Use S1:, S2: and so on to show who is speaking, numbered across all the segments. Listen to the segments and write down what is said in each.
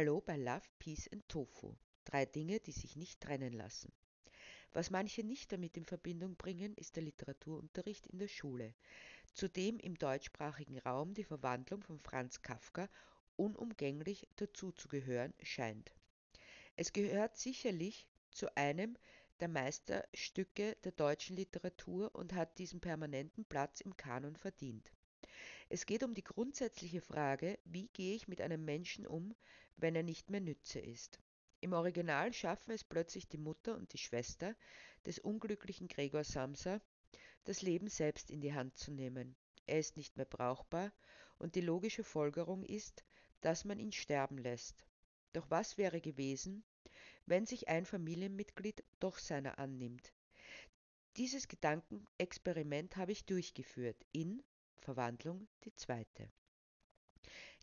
S1: Hallo bei Love, Peace and Tofu. Drei Dinge, die sich nicht trennen lassen. Was manche nicht damit in Verbindung bringen, ist der Literaturunterricht in der Schule, zu dem im deutschsprachigen Raum die Verwandlung von Franz Kafka unumgänglich dazuzugehören scheint. Es gehört sicherlich zu einem der Meisterstücke der deutschen Literatur und hat diesen permanenten Platz im Kanon verdient. Es geht um die grundsätzliche Frage, wie gehe ich mit einem Menschen um, wenn er nicht mehr Nütze ist. Im Original schaffen es plötzlich die Mutter und die Schwester des unglücklichen Gregor Samsa, das Leben selbst in die Hand zu nehmen. Er ist nicht mehr brauchbar und die logische Folgerung ist, dass man ihn sterben lässt. Doch was wäre gewesen, wenn sich ein Familienmitglied doch seiner annimmt? Dieses Gedankenexperiment habe ich durchgeführt in Verwandlung die zweite.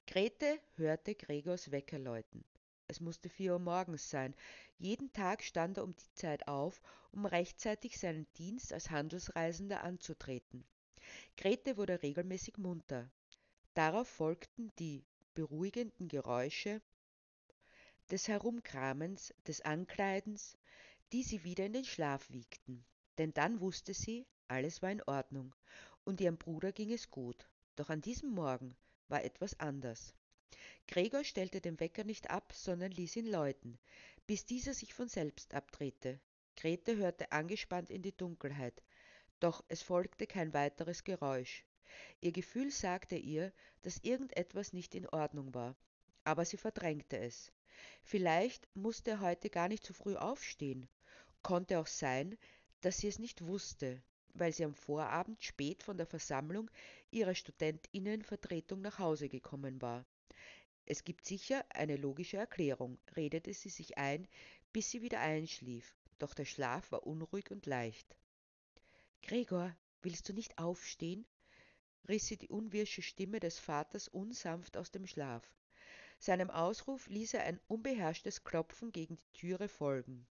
S1: Grete hörte Gregors Wecker läuten. Es musste vier Uhr morgens sein. Jeden Tag stand er um die Zeit auf, um rechtzeitig seinen Dienst als Handelsreisender anzutreten. Grete wurde regelmäßig munter. Darauf folgten die beruhigenden Geräusche des Herumkramens, des Ankleidens, die sie wieder in den Schlaf wiegten. Denn dann wusste sie, alles war in Ordnung und ihrem Bruder ging es gut. Doch an diesem Morgen war etwas anders. Gregor stellte den Wecker nicht ab, sondern ließ ihn läuten, bis dieser sich von selbst abdrehte. Grete hörte angespannt in die Dunkelheit, doch es folgte kein weiteres Geräusch. Ihr Gefühl sagte ihr, dass irgendetwas nicht in Ordnung war, aber sie verdrängte es. Vielleicht musste er heute gar nicht so früh aufstehen. Konnte auch sein, dass sie es nicht wusste, weil sie am Vorabend spät von der Versammlung ihrer Studentinnenvertretung nach Hause gekommen war. Es gibt sicher eine logische Erklärung, redete sie sich ein, bis sie wieder einschlief, doch der Schlaf war unruhig und leicht. Gregor, willst du nicht aufstehen? riss sie die unwirsche Stimme des Vaters unsanft aus dem Schlaf. Seinem Ausruf ließ er ein unbeherrschtes Klopfen gegen die Türe folgen.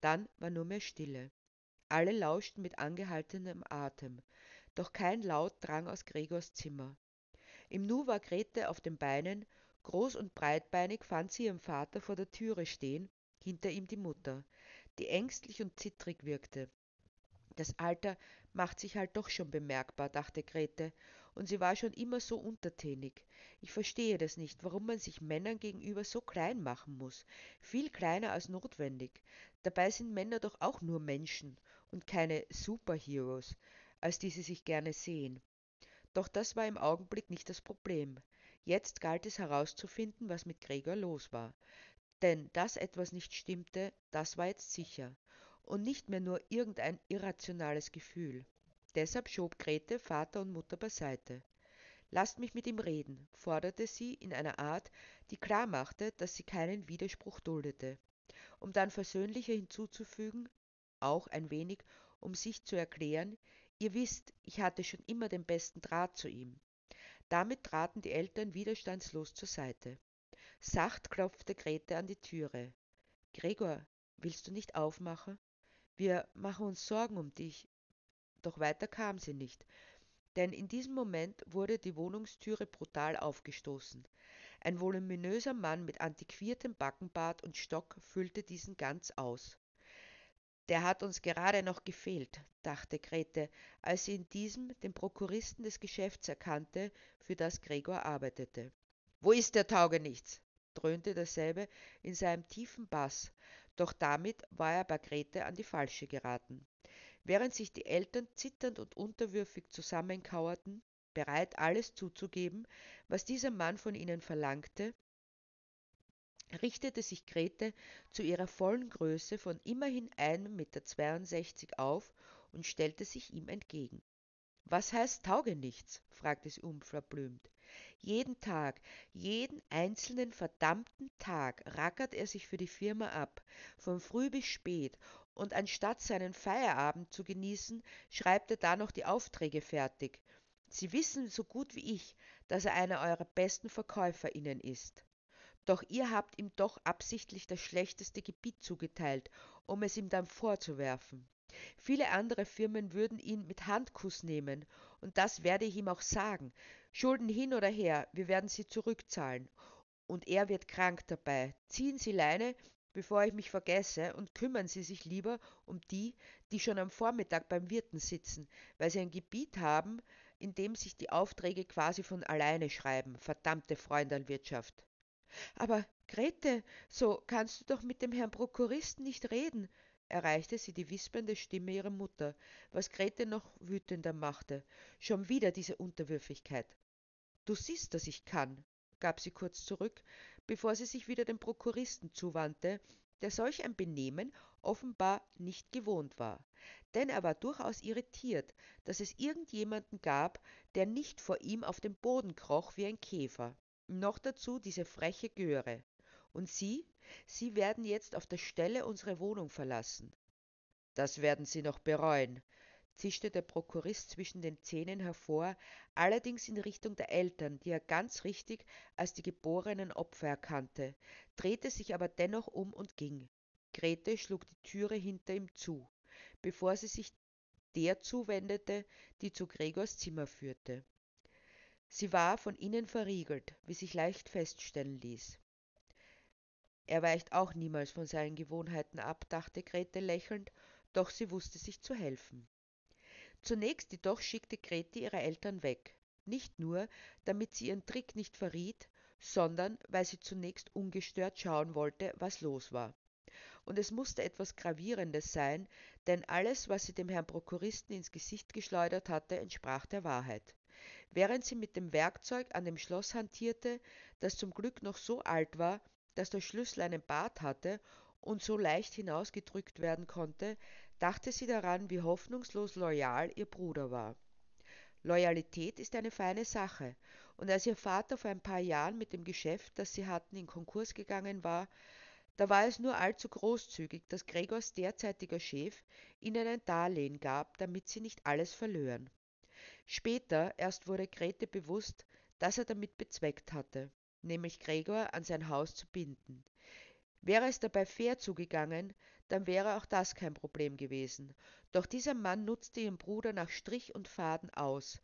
S1: Dann war nur mehr Stille. Alle lauschten mit angehaltenem Atem, doch kein Laut drang aus Gregors Zimmer. Im Nu war Grete auf den Beinen, groß und breitbeinig fand sie ihren Vater vor der Türe stehen, hinter ihm die Mutter, die ängstlich und zittrig wirkte. Das Alter macht sich halt doch schon bemerkbar, dachte Grete, und sie war schon immer so untertänig. Ich verstehe das nicht, warum man sich Männern gegenüber so klein machen muss, viel kleiner als notwendig. Dabei sind Männer doch auch nur Menschen und keine Superheroes, als die sie sich gerne sehen. Doch das war im Augenblick nicht das Problem. Jetzt galt es herauszufinden, was mit Gregor los war. Denn dass etwas nicht stimmte, das war jetzt sicher. Und nicht mehr nur irgendein irrationales Gefühl. Deshalb schob Grete Vater und Mutter beiseite. Lasst mich mit ihm reden, forderte sie in einer Art, die klar machte, dass sie keinen Widerspruch duldete, um dann versöhnlicher hinzuzufügen, auch ein wenig, um sich zu erklären, ihr wisst, ich hatte schon immer den besten Draht zu ihm. Damit traten die Eltern widerstandslos zur Seite. Sacht klopfte Grete an die Türe. Gregor, willst du nicht aufmachen? Wir machen uns Sorgen um dich. Doch weiter kam sie nicht, denn in diesem Moment wurde die Wohnungstüre brutal aufgestoßen. Ein voluminöser Mann mit antiquiertem Backenbart und Stock füllte diesen ganz aus. Der hat uns gerade noch gefehlt, dachte Grete, als sie in diesem den Prokuristen des Geschäfts erkannte, für das Gregor arbeitete. Wo ist der Taugenichts? dröhnte derselbe in seinem tiefen Bass, doch damit war er bei Grete an die falsche geraten. Während sich die Eltern zitternd und unterwürfig zusammenkauerten, bereit alles zuzugeben, was dieser Mann von ihnen verlangte, richtete sich Grete zu ihrer vollen Größe von immerhin 1,62 Meter auf und stellte sich ihm entgegen. Was heißt Taugenichts? fragte sie unverblümt. Jeden Tag, jeden einzelnen verdammten Tag rackert er sich für die Firma ab, von früh bis spät, und anstatt seinen Feierabend zu genießen, schreibt er da noch die Aufträge fertig. Sie wissen so gut wie ich, dass er einer eurer besten VerkäuferInnen ist. Doch ihr habt ihm doch absichtlich das schlechteste Gebiet zugeteilt, um es ihm dann vorzuwerfen. Viele andere Firmen würden ihn mit Handkuss nehmen, und das werde ich ihm auch sagen. Schulden hin oder her, wir werden sie zurückzahlen. und er wird krank dabei. Ziehen Sie Leine, bevor ich mich vergesse, und kümmern Sie sich lieber um die, die schon am Vormittag beim Wirten sitzen, weil sie ein Gebiet haben, in dem sich die Aufträge quasi von alleine schreiben. Verdammte Freundalwirtschaft. Aber Grete, so kannst du doch mit dem Herrn Prokuristen nicht reden, erreichte sie die wispernde Stimme ihrer Mutter, was Grete noch wütender machte. Schon wieder diese Unterwürfigkeit. Du siehst, dass ich kann, gab sie kurz zurück, bevor sie sich wieder dem Prokuristen zuwandte, der solch ein Benehmen offenbar nicht gewohnt war. Denn er war durchaus irritiert, dass es irgendjemanden gab, der nicht vor ihm auf dem Boden kroch wie ein Käfer. Noch dazu diese freche Göre. Und Sie, Sie werden jetzt auf der Stelle unsere Wohnung verlassen. Das werden Sie noch bereuen, zischte der Prokurist zwischen den Zähnen hervor, allerdings in Richtung der Eltern, die er ganz richtig als die geborenen Opfer erkannte, drehte sich aber dennoch um und ging. Grete schlug die Türe hinter ihm zu, bevor sie sich der zuwendete, die zu Gregors Zimmer führte. Sie war von innen verriegelt, wie sich leicht feststellen ließ. Er weicht auch niemals von seinen Gewohnheiten ab, dachte Grete lächelnd, doch sie wusste sich zu helfen. Zunächst jedoch schickte Grete ihre Eltern weg, nicht nur, damit sie ihren Trick nicht verriet, sondern weil sie zunächst ungestört schauen wollte, was los war. Und es musste etwas Gravierendes sein, denn alles, was sie dem Herrn Prokuristen ins Gesicht geschleudert hatte, entsprach der Wahrheit. Während sie mit dem Werkzeug an dem Schloss hantierte, das zum Glück noch so alt war, dass der Schlüssel einen Bart hatte und so leicht hinausgedrückt werden konnte, dachte sie daran, wie hoffnungslos loyal ihr Bruder war. Loyalität ist eine feine Sache, und als ihr Vater vor ein paar Jahren mit dem Geschäft, das sie hatten, in Konkurs gegangen war, da war es nur allzu großzügig, dass Gregors derzeitiger Chef ihnen ein Darlehen gab, damit sie nicht alles verlören. Später erst wurde Grete bewusst, dass er damit bezweckt hatte, nämlich Gregor an sein Haus zu binden. Wäre es dabei fair zugegangen, dann wäre auch das kein Problem gewesen. Doch dieser Mann nutzte ihren Bruder nach Strich und Faden aus.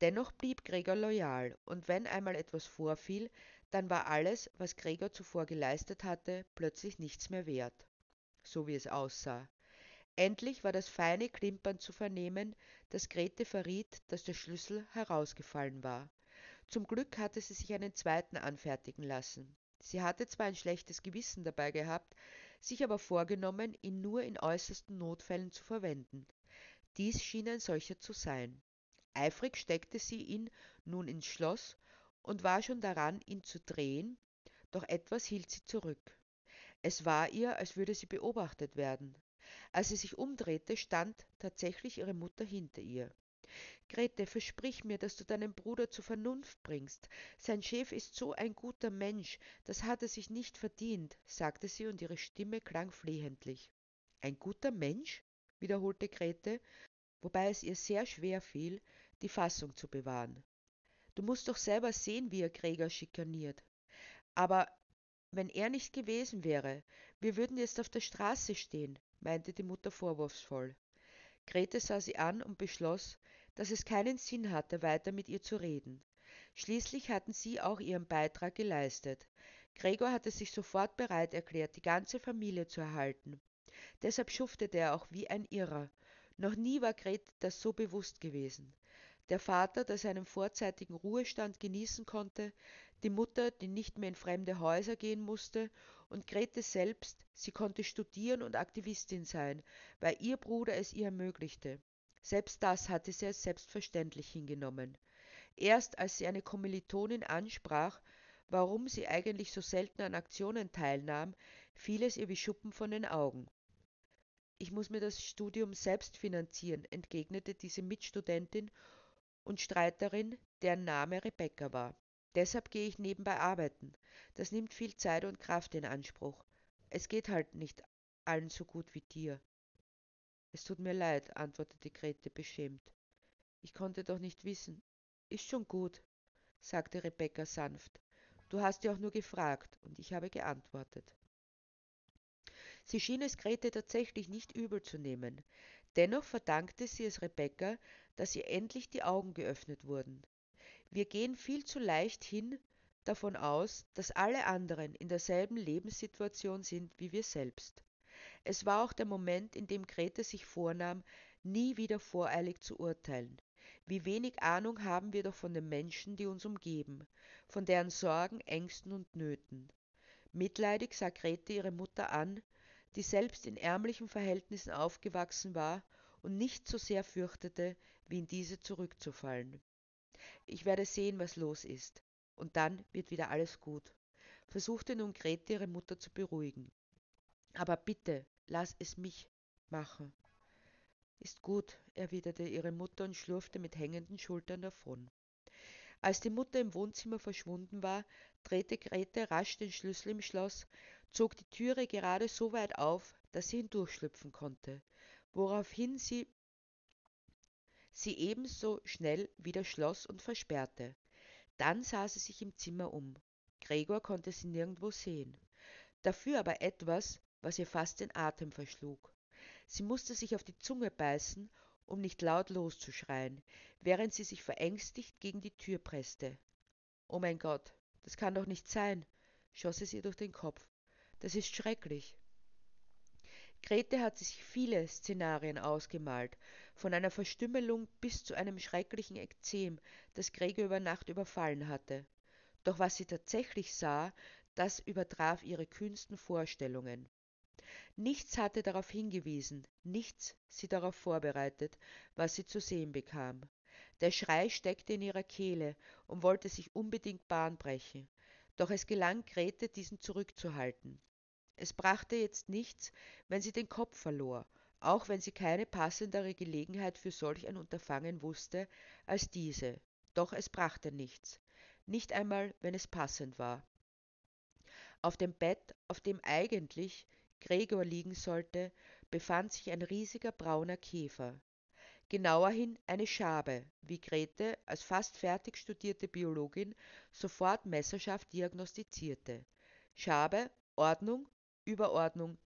S1: Dennoch blieb Gregor loyal, und wenn einmal etwas vorfiel, dann war alles, was Gregor zuvor geleistet hatte, plötzlich nichts mehr wert. So wie es aussah. Endlich war das feine Klimpern zu vernehmen, das Grete verriet, dass der Schlüssel herausgefallen war. Zum Glück hatte sie sich einen zweiten anfertigen lassen. Sie hatte zwar ein schlechtes Gewissen dabei gehabt, sich aber vorgenommen, ihn nur in äußersten Notfällen zu verwenden. Dies schien ein solcher zu sein. Eifrig steckte sie ihn nun ins Schloss und war schon daran, ihn zu drehen, doch etwas hielt sie zurück. Es war ihr, als würde sie beobachtet werden. Als sie sich umdrehte, stand tatsächlich ihre Mutter hinter ihr. Grete, versprich mir, dass du deinen Bruder zur Vernunft bringst. Sein Chef ist so ein guter Mensch, das hat er sich nicht verdient, sagte sie und ihre Stimme klang flehentlich. Ein guter Mensch? wiederholte Grete, wobei es ihr sehr schwer fiel, die Fassung zu bewahren. Du musst doch selber sehen, wie er Gregor schikaniert. Aber wenn er nicht gewesen wäre, wir würden jetzt auf der Straße stehen meinte die Mutter vorwurfsvoll. Grete sah sie an und beschloss, dass es keinen Sinn hatte, weiter mit ihr zu reden. Schließlich hatten sie auch ihren Beitrag geleistet. Gregor hatte sich sofort bereit erklärt, die ganze Familie zu erhalten. Deshalb schuftete er auch wie ein Irrer. Noch nie war Grete das so bewusst gewesen. Der Vater, der seinen vorzeitigen Ruhestand genießen konnte, die Mutter, die nicht mehr in fremde Häuser gehen musste und Grete selbst, sie konnte studieren und Aktivistin sein, weil ihr Bruder es ihr ermöglichte. Selbst das hatte sie als selbstverständlich hingenommen. Erst als sie eine Kommilitonin ansprach, warum sie eigentlich so selten an Aktionen teilnahm, fiel es ihr wie Schuppen von den Augen. Ich muss mir das Studium selbst finanzieren, entgegnete diese Mitstudentin und Streiterin, deren Name Rebecca war. Deshalb gehe ich nebenbei arbeiten. Das nimmt viel Zeit und Kraft in Anspruch. Es geht halt nicht allen so gut wie dir. Es tut mir leid, antwortete Grete beschämt. Ich konnte doch nicht wissen. Ist schon gut, sagte Rebecca sanft. Du hast ja auch nur gefragt, und ich habe geantwortet. Sie schien es Grete tatsächlich nicht übel zu nehmen. Dennoch verdankte sie es Rebecca, dass ihr endlich die Augen geöffnet wurden. Wir gehen viel zu leicht hin, davon aus, dass alle anderen in derselben Lebenssituation sind wie wir selbst. Es war auch der Moment, in dem Grete sich vornahm, nie wieder voreilig zu urteilen. Wie wenig Ahnung haben wir doch von den Menschen, die uns umgeben, von deren Sorgen, Ängsten und Nöten. Mitleidig sah Grete ihre Mutter an, die selbst in ärmlichen Verhältnissen aufgewachsen war und nicht so sehr fürchtete, wie in diese zurückzufallen. Ich werde sehen, was los ist, und dann wird wieder alles gut, versuchte nun Grete ihre Mutter zu beruhigen. Aber bitte, lass es mich machen. Ist gut, erwiderte ihre Mutter und schlurfte mit hängenden Schultern davon. Als die Mutter im Wohnzimmer verschwunden war, drehte Grete rasch den Schlüssel im Schloss, zog die Türe gerade so weit auf, dass sie hindurchschlüpfen konnte, woraufhin sie sie ebenso schnell wieder schloss und versperrte. Dann sah sie sich im Zimmer um. Gregor konnte sie nirgendwo sehen. Dafür aber etwas, was ihr fast den Atem verschlug. Sie musste sich auf die Zunge beißen, um nicht laut loszuschreien, während sie sich verängstigt gegen die Tür presste. Oh mein Gott, das kann doch nicht sein, schoss es ihr durch den Kopf. Das ist schrecklich. Grete hatte sich viele Szenarien ausgemalt, von einer Verstümmelung bis zu einem schrecklichen Ekzem, das Gregor über Nacht überfallen hatte. Doch was sie tatsächlich sah, das übertraf ihre kühnsten Vorstellungen. Nichts hatte darauf hingewiesen, nichts sie darauf vorbereitet, was sie zu sehen bekam. Der Schrei steckte in ihrer Kehle und wollte sich unbedingt Bahn brechen, doch es gelang Grete, diesen zurückzuhalten. Es brachte jetzt nichts, wenn sie den Kopf verlor, auch wenn sie keine passendere Gelegenheit für solch ein Unterfangen wusste als diese. Doch es brachte nichts, nicht einmal, wenn es passend war. Auf dem Bett, auf dem eigentlich Gregor liegen sollte, befand sich ein riesiger brauner Käfer. Genauerhin eine Schabe, wie Grete als fast fertig studierte Biologin sofort messerscharf diagnostizierte. Schabe, Ordnung, Überordnung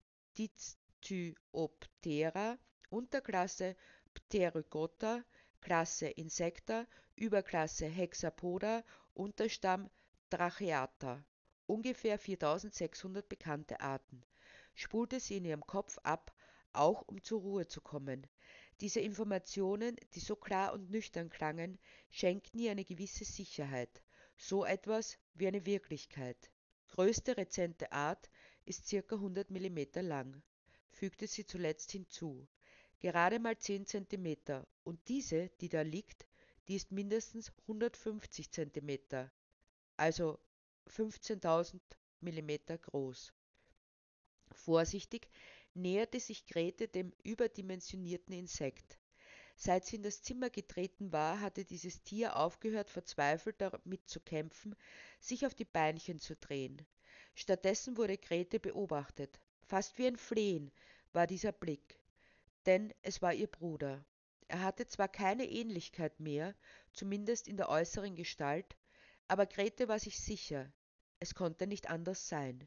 S1: Dictyoptera, Unterklasse Pterygota, Klasse Insecta, Überklasse Hexapoda, Unterstamm Tracheata. Ungefähr 4600 bekannte Arten. Spulte sie in ihrem Kopf ab, auch um zur Ruhe zu kommen. Diese Informationen, die so klar und nüchtern klangen, schenkten ihr eine gewisse Sicherheit, so etwas wie eine Wirklichkeit. Größte rezente Art, ist circa 100 mm lang, fügte sie zuletzt hinzu. Gerade mal 10 cm und diese, die da liegt, die ist mindestens 150 cm, also 15.000 mm groß. Vorsichtig näherte sich Grete dem überdimensionierten Insekt. Seit sie in das Zimmer getreten war, hatte dieses Tier aufgehört, verzweifelt damit zu kämpfen, sich auf die Beinchen zu drehen. Stattdessen wurde Grete beobachtet. Fast wie ein Flehen war dieser Blick, denn es war ihr Bruder. Er hatte zwar keine Ähnlichkeit mehr, zumindest in der äußeren Gestalt, aber Grete war sich sicher, es konnte nicht anders sein.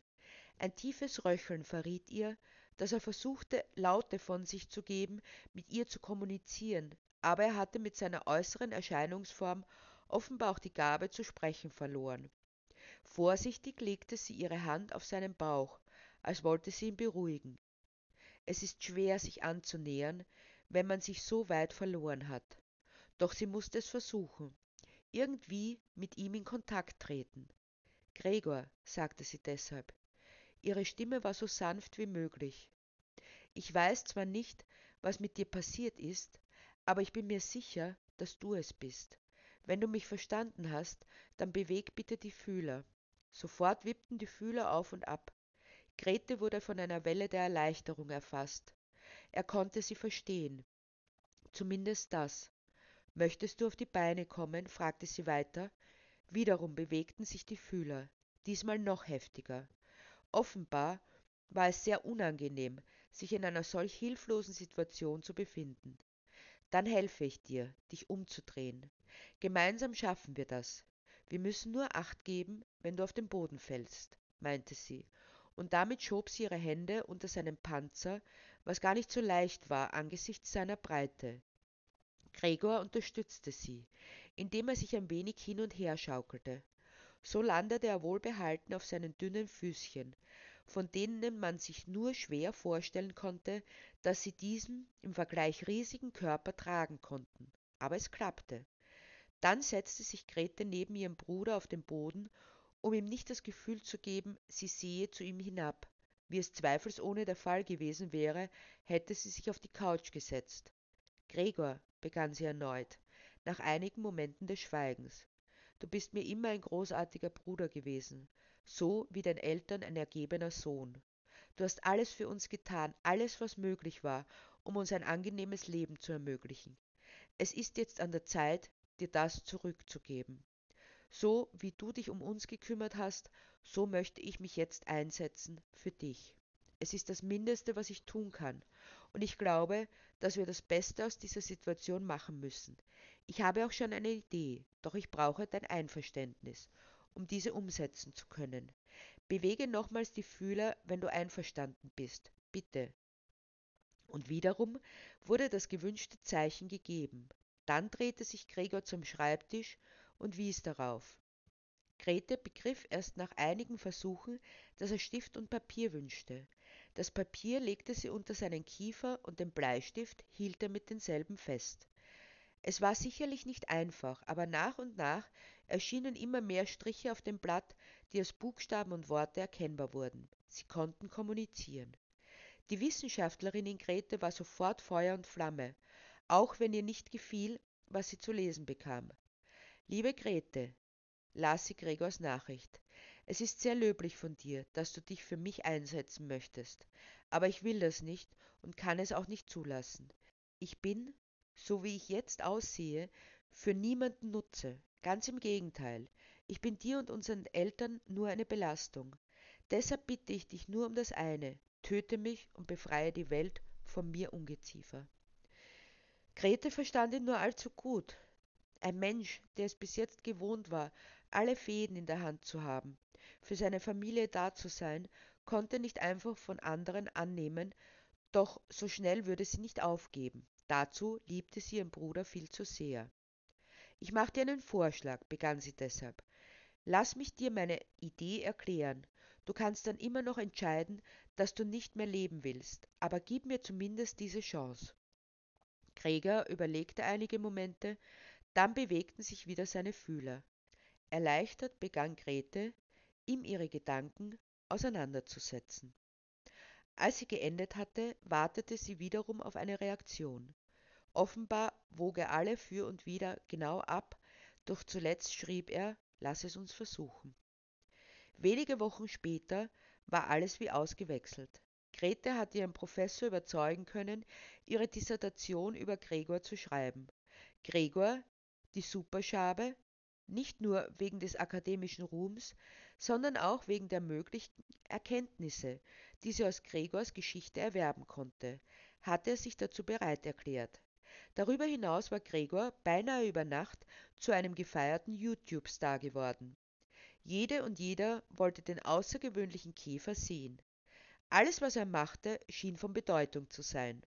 S1: Ein tiefes Röcheln verriet ihr, dass er versuchte, Laute von sich zu geben, mit ihr zu kommunizieren, aber er hatte mit seiner äußeren Erscheinungsform offenbar auch die Gabe zu sprechen verloren. Vorsichtig legte sie ihre Hand auf seinen Bauch, als wollte sie ihn beruhigen. Es ist schwer, sich anzunähern, wenn man sich so weit verloren hat. Doch sie musste es versuchen, irgendwie mit ihm in Kontakt treten. Gregor, sagte sie deshalb. Ihre Stimme war so sanft wie möglich. Ich weiß zwar nicht, was mit dir passiert ist, aber ich bin mir sicher, dass du es bist. Wenn du mich verstanden hast, dann beweg bitte die Fühler. Sofort wippten die Fühler auf und ab. Grete wurde von einer Welle der Erleichterung erfasst. Er konnte sie verstehen. Zumindest das. Möchtest du auf die Beine kommen? fragte sie weiter. Wiederum bewegten sich die Fühler, diesmal noch heftiger. Offenbar war es sehr unangenehm, sich in einer solch hilflosen Situation zu befinden. Dann helfe ich dir, dich umzudrehen. Gemeinsam schaffen wir das. Wir müssen nur Acht geben, wenn du auf den Boden fällst, meinte sie, und damit schob sie ihre Hände unter seinen Panzer, was gar nicht so leicht war angesichts seiner Breite. Gregor unterstützte sie, indem er sich ein wenig hin und her schaukelte. So landete er wohlbehalten auf seinen dünnen Füßchen, von denen man sich nur schwer vorstellen konnte, dass sie diesen im Vergleich riesigen Körper tragen konnten. Aber es klappte. Dann setzte sich Grete neben ihrem Bruder auf den Boden, um ihm nicht das Gefühl zu geben, sie sehe zu ihm hinab. Wie es zweifelsohne der Fall gewesen wäre, hätte sie sich auf die Couch gesetzt. Gregor, begann sie erneut, nach einigen Momenten des Schweigens, du bist mir immer ein großartiger Bruder gewesen, so wie dein Eltern ein ergebener Sohn. Du hast alles für uns getan, alles, was möglich war, um uns ein angenehmes Leben zu ermöglichen. Es ist jetzt an der Zeit, dir das zurückzugeben. So wie du dich um uns gekümmert hast, so möchte ich mich jetzt einsetzen für dich. Es ist das Mindeste, was ich tun kann. Und ich glaube, dass wir das Beste aus dieser Situation machen müssen. Ich habe auch schon eine Idee, doch ich brauche dein Einverständnis, um diese umsetzen zu können. Bewege nochmals die Fühler, wenn du einverstanden bist. Bitte. Und wiederum wurde das gewünschte Zeichen gegeben. Dann drehte sich Gregor zum Schreibtisch und wies darauf. Grete begriff erst nach einigen Versuchen, dass er Stift und Papier wünschte. Das Papier legte sie unter seinen Kiefer und den Bleistift hielt er mit denselben fest. Es war sicherlich nicht einfach, aber nach und nach erschienen immer mehr Striche auf dem Blatt, die als Buchstaben und Worte erkennbar wurden. Sie konnten kommunizieren. Die Wissenschaftlerin in Grete war sofort Feuer und Flamme, auch wenn ihr nicht gefiel, was sie zu lesen bekam. Liebe Grete, las sie Gregors Nachricht, es ist sehr löblich von dir, dass du dich für mich einsetzen möchtest, aber ich will das nicht und kann es auch nicht zulassen. Ich bin, so wie ich jetzt aussehe, für niemanden Nutze, ganz im Gegenteil. Ich bin dir und unseren Eltern nur eine Belastung. Deshalb bitte ich dich nur um das eine, töte mich und befreie die Welt von mir Ungeziefer. Grete verstand ihn nur allzu gut, ein Mensch, der es bis jetzt gewohnt war, alle Fäden in der Hand zu haben, für seine Familie da zu sein, konnte nicht einfach von anderen annehmen, doch so schnell würde sie nicht aufgeben. Dazu liebte sie ihren Bruder viel zu sehr. Ich mache dir einen Vorschlag, begann sie deshalb. Lass mich dir meine Idee erklären. Du kannst dann immer noch entscheiden, dass du nicht mehr leben willst, aber gib mir zumindest diese Chance. Gregor überlegte einige Momente, dann bewegten sich wieder seine Fühler. Erleichtert begann Grete, ihm ihre Gedanken auseinanderzusetzen. Als sie geendet hatte, wartete sie wiederum auf eine Reaktion. Offenbar wog er alle für und wider genau ab, doch zuletzt schrieb er, lass es uns versuchen. Wenige Wochen später war alles wie ausgewechselt. Grete hatte ihren Professor überzeugen können, ihre Dissertation über Gregor zu schreiben. Gregor, die Superschabe, nicht nur wegen des akademischen Ruhms, sondern auch wegen der möglichen Erkenntnisse, die sie aus Gregors Geschichte erwerben konnte, hatte er sich dazu bereit erklärt. Darüber hinaus war Gregor beinahe über Nacht zu einem gefeierten YouTube-Star geworden. Jede und jeder wollte den außergewöhnlichen Käfer sehen. Alles, was er machte, schien von Bedeutung zu sein.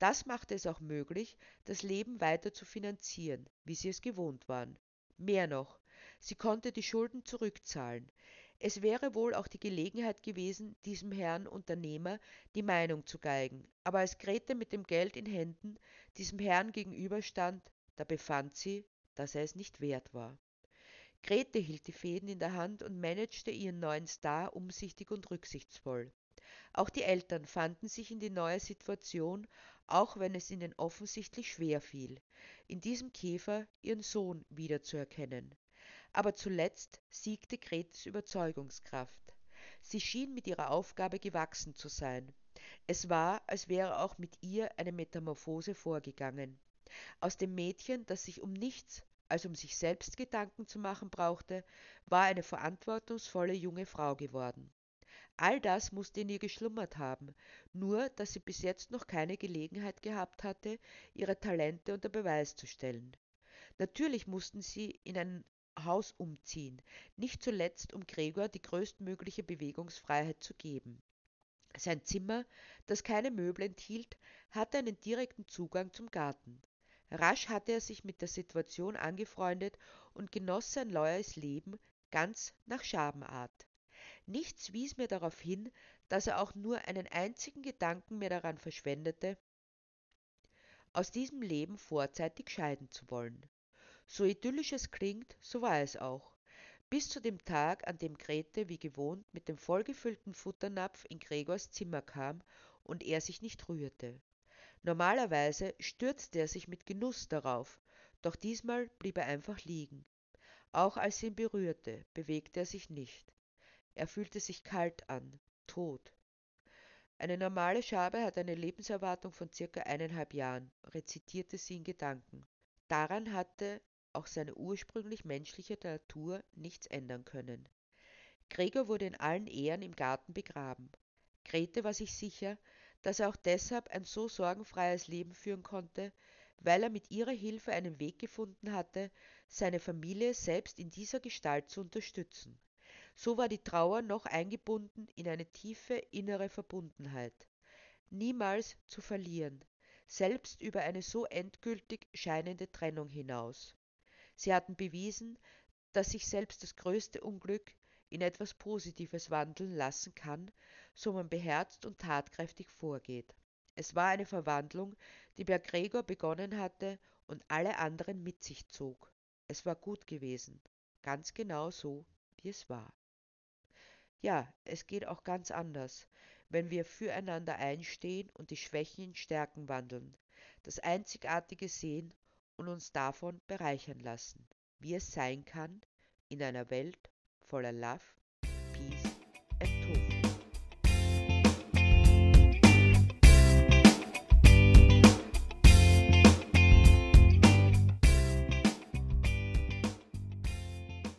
S1: Das machte es auch möglich, das Leben weiter zu finanzieren, wie sie es gewohnt waren. Mehr noch, sie konnte die Schulden zurückzahlen. Es wäre wohl auch die Gelegenheit gewesen, diesem Herrn Unternehmer die Meinung zu geigen, aber als Grete mit dem Geld in Händen diesem Herrn gegenüberstand, da befand sie, dass er es nicht wert war. Grete hielt die Fäden in der Hand und managte ihren neuen Star umsichtig und rücksichtsvoll. Auch die Eltern fanden sich in die neue Situation, auch wenn es ihnen offensichtlich schwer fiel, in diesem Käfer ihren Sohn wiederzuerkennen. Aber zuletzt siegte Gretes Überzeugungskraft. Sie schien mit ihrer Aufgabe gewachsen zu sein. Es war, als wäre auch mit ihr eine Metamorphose vorgegangen. Aus dem Mädchen, das sich um nichts als um sich selbst Gedanken zu machen brauchte, war eine verantwortungsvolle junge Frau geworden. All das musste in ihr geschlummert haben, nur dass sie bis jetzt noch keine Gelegenheit gehabt hatte, ihre Talente unter Beweis zu stellen. Natürlich mussten sie in ein Haus umziehen, nicht zuletzt um Gregor die größtmögliche Bewegungsfreiheit zu geben. Sein Zimmer, das keine Möbel enthielt, hatte einen direkten Zugang zum Garten. Rasch hatte er sich mit der Situation angefreundet und genoss sein neues Leben ganz nach Schabenart. Nichts wies mir darauf hin, dass er auch nur einen einzigen Gedanken mehr daran verschwendete, aus diesem Leben vorzeitig scheiden zu wollen. So idyllisch es klingt, so war es auch. Bis zu dem Tag, an dem Grete wie gewohnt mit dem vollgefüllten Futternapf in Gregors Zimmer kam und er sich nicht rührte. Normalerweise stürzte er sich mit Genuss darauf, doch diesmal blieb er einfach liegen. Auch als sie ihn berührte, bewegte er sich nicht. Er fühlte sich kalt an, tot. Eine normale Schabe hat eine Lebenserwartung von circa eineinhalb Jahren, rezitierte sie in Gedanken. Daran hatte auch seine ursprünglich menschliche Natur nichts ändern können. Gregor wurde in allen Ehren im Garten begraben. Grete war sich sicher, dass er auch deshalb ein so sorgenfreies Leben führen konnte, weil er mit ihrer Hilfe einen Weg gefunden hatte, seine Familie selbst in dieser Gestalt zu unterstützen. So war die Trauer noch eingebunden in eine tiefe innere Verbundenheit. Niemals zu verlieren, selbst über eine so endgültig scheinende Trennung hinaus. Sie hatten bewiesen, dass sich selbst das größte Unglück in etwas Positives wandeln lassen kann, so man beherzt und tatkräftig vorgeht. Es war eine Verwandlung, die bei Gregor begonnen hatte und alle anderen mit sich zog. Es war gut gewesen, ganz genau so, wie es war. Ja, es geht auch ganz anders, wenn wir füreinander einstehen und die Schwächen in Stärken wandeln, das Einzigartige sehen und uns davon bereichern lassen, wie es sein kann in einer Welt voller Love, Peace